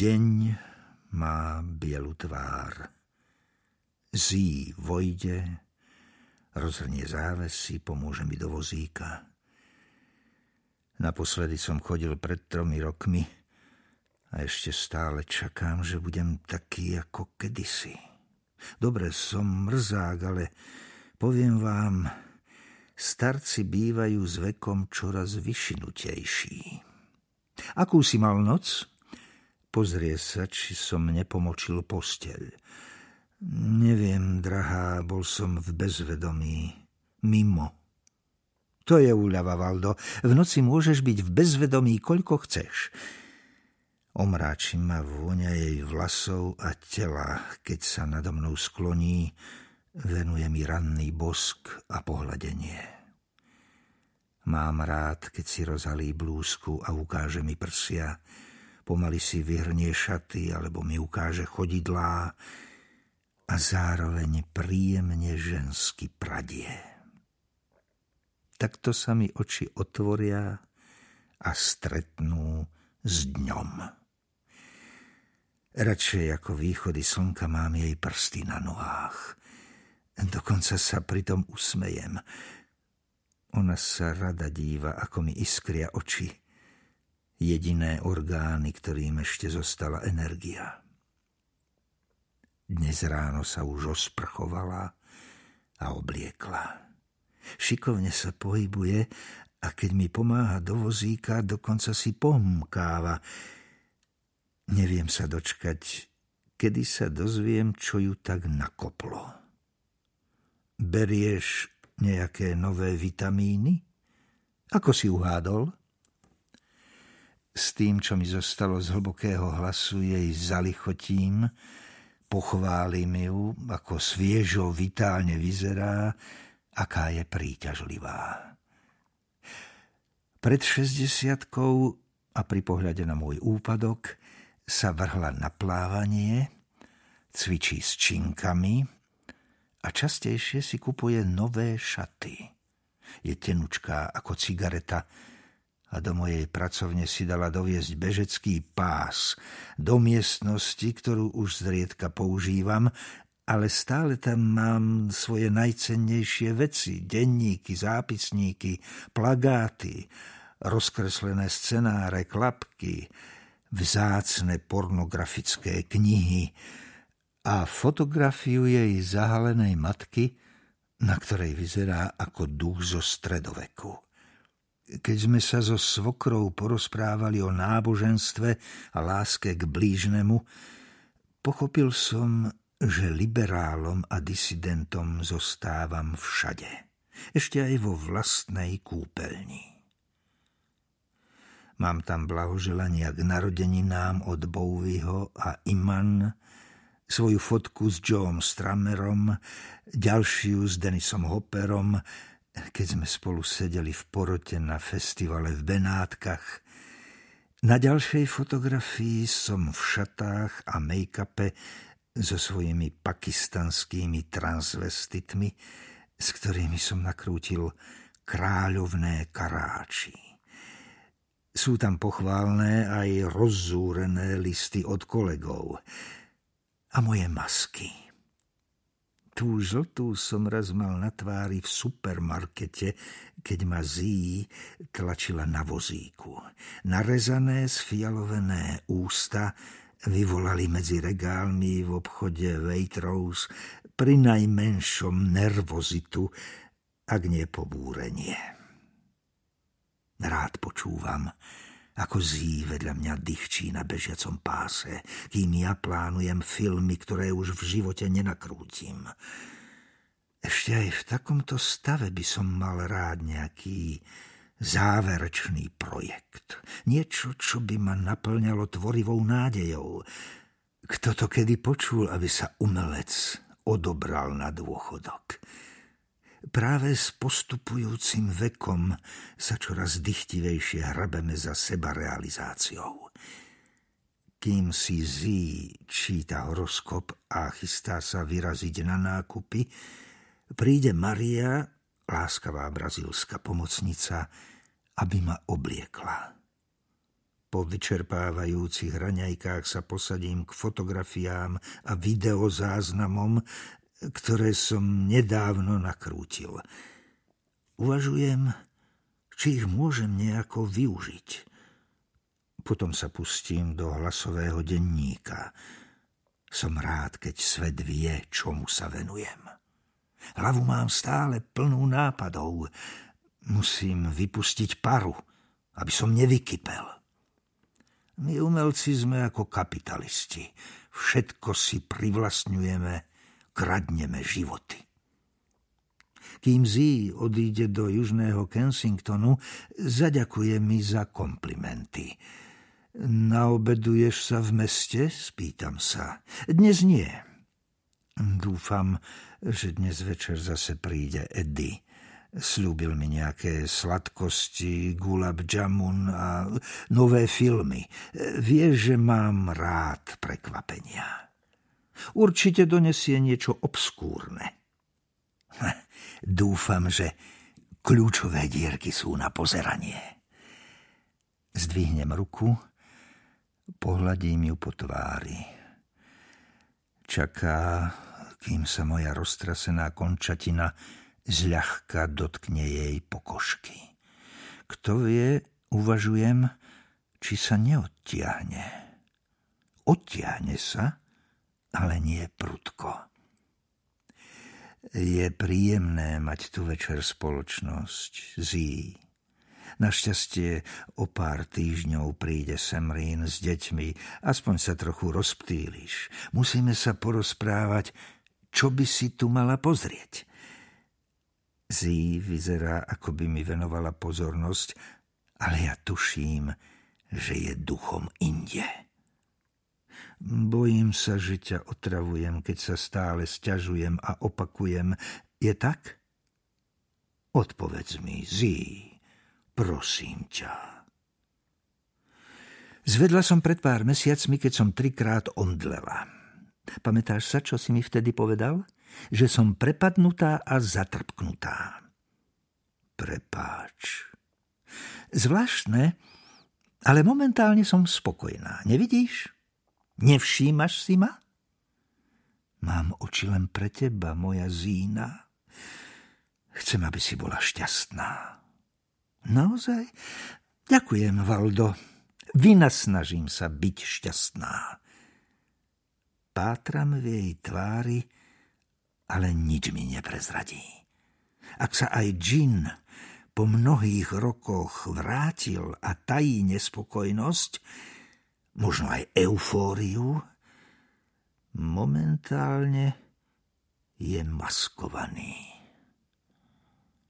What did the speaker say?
Deň má bielu tvár. Zí vojde, rozhrnie závesy, pomôže mi do vozíka. Naposledy som chodil pred tromi rokmi a ešte stále čakám, že budem taký ako kedysi. Dobre, som mrzák, ale poviem vám, starci bývajú s vekom čoraz vyšinutejší. Akú si mal noc? Pozrie sa, či som nepomočil posteľ. Neviem, drahá, bol som v bezvedomí. Mimo. To je úľava, Valdo. V noci môžeš byť v bezvedomí, koľko chceš. Omráči ma vôňa jej vlasov a tela, keď sa nado mnou skloní, venuje mi ranný bosk a pohľadenie. Mám rád, keď si rozhalí blúzku a ukáže mi prsia, pomaly si vyhrnie šaty alebo mi ukáže chodidlá, a zároveň príjemne žensky pradie. Takto sa mi oči otvoria a stretnú s dňom. Radšej ako východy slnka mám jej prsty na nohách. Dokonca sa pritom usmejem. Ona sa rada díva, ako mi iskria oči. Jediné orgány, ktorým ešte zostala energia. Dnes ráno sa už osprchovala a obliekla. Šikovne sa pohybuje a keď mi pomáha do vozíka, dokonca si pomkáva. Neviem sa dočkať, kedy sa dozviem, čo ju tak nakoplo. Berieš nejaké nové vitamíny? Ako si uhádol? S tým, čo mi zostalo z hlbokého hlasu, jej zalichotím, Pochválim ju, ako sviežo vitálne vyzerá, aká je príťažlivá. Pred šesťdesiatkou a pri pohľade na môj úpadok sa vrhla na plávanie, cvičí s činkami a častejšie si kupuje nové šaty. Je tenučká ako cigareta, a do mojej pracovne si dala doviesť bežecký pás do miestnosti, ktorú už zriedka používam, ale stále tam mám svoje najcennejšie veci, denníky, zápisníky, plagáty, rozkreslené scenáre, klapky, vzácne pornografické knihy a fotografiu jej zahalenej matky, na ktorej vyzerá ako duch zo stredoveku. Keď sme sa so svokrou porozprávali o náboženstve a láske k blížnemu, pochopil som, že liberálom a disidentom zostávam všade. Ešte aj vo vlastnej kúpeľni. Mám tam blahoželania k narodeninám od Bowieho a Iman, svoju fotku s Joeom Stramerom, ďalšiu s Denisom Hopperom, keď sme spolu sedeli v porote na festivale v Benátkach. Na ďalšej fotografii som v šatách a make-upe so svojimi pakistanskými transvestitmi, s ktorými som nakrútil kráľovné karáči. Sú tam pochválne aj rozzúrené listy od kolegov a moje masky – Tú žltú som raz mal na tvári v supermarkete, keď ma Zí tlačila na vozíku. Narezané sfialovené ústa vyvolali medzi regálmi v obchode Waitrose pri najmenšom nervozitu, ak nie pobúrenie. Rád počúvam, ako zí vedľa mňa dychčí na bežiacom páse, kým ja plánujem filmy, ktoré už v živote nenakrútim. Ešte aj v takomto stave by som mal rád nejaký záverečný projekt. Niečo, čo by ma naplňalo tvorivou nádejou. Kto to kedy počul, aby sa umelec odobral na dôchodok? Práve s postupujúcim vekom sa čoraz dychtivejšie hrabeme za seba realizáciou. Kým si Zí číta horoskop a chystá sa vyraziť na nákupy, príde Maria, láskavá brazílska pomocnica, aby ma obliekla. Po vyčerpávajúcich raňajkách sa posadím k fotografiám a videozáznamom, ktoré som nedávno nakrútil. Uvažujem, či ich môžem nejako využiť. Potom sa pustím do hlasového denníka. Som rád, keď svet vie, čomu sa venujem. Hlavu mám stále plnú nápadov. Musím vypustiť paru, aby som nevykypel. My umelci sme ako kapitalisti. Všetko si privlastňujeme, kradneme životy. Kým Zí odíde do južného Kensingtonu, zaďakuje mi za komplimenty. Naobeduješ sa v meste? Spýtam sa. Dnes nie. Dúfam, že dnes večer zase príde Eddie Slúbil mi nejaké sladkosti, gulab jamun a nové filmy. Vie, že mám rád prekvapenia. Určite donesie niečo obskúrne. Dúfam, že kľúčové dierky sú na pozeranie. Zdvihnem ruku, pohľadím ju po tvári. Čaká, kým sa moja roztrasená končatina zľahka dotkne jej pokožky. Kto vie, uvažujem, či sa neodtiahne. Odtiahne sa, ale nie prudko. Je príjemné mať tu večer spoločnosť, zí. Našťastie o pár týždňov príde Semrín s deťmi, aspoň sa trochu rozptýliš. Musíme sa porozprávať, čo by si tu mala pozrieť. Zí vyzerá, ako by mi venovala pozornosť, ale ja tuším, že je duchom inde. Bojím sa, že ťa otravujem, keď sa stále sťažujem a opakujem. Je tak? Odpovedz mi, Zí, prosím ťa. Zvedla som pred pár mesiacmi, keď som trikrát omdlela. Pamätáš sa, čo si mi vtedy povedal? že som prepadnutá a zatrpknutá. Prepáč. Zvláštne, ale momentálne som spokojná. Nevidíš? Nevšímaš si ma? Mám oči len pre teba, moja zína. Chcem, aby si bola šťastná. Naozaj? Ďakujem, Valdo. Vynasnažím sa byť šťastná. Pátram v jej tvári, ale nič mi neprezradí. Ak sa aj džin po mnohých rokoch vrátil a tají nespokojnosť, možno aj eufóriu, momentálne je maskovaný.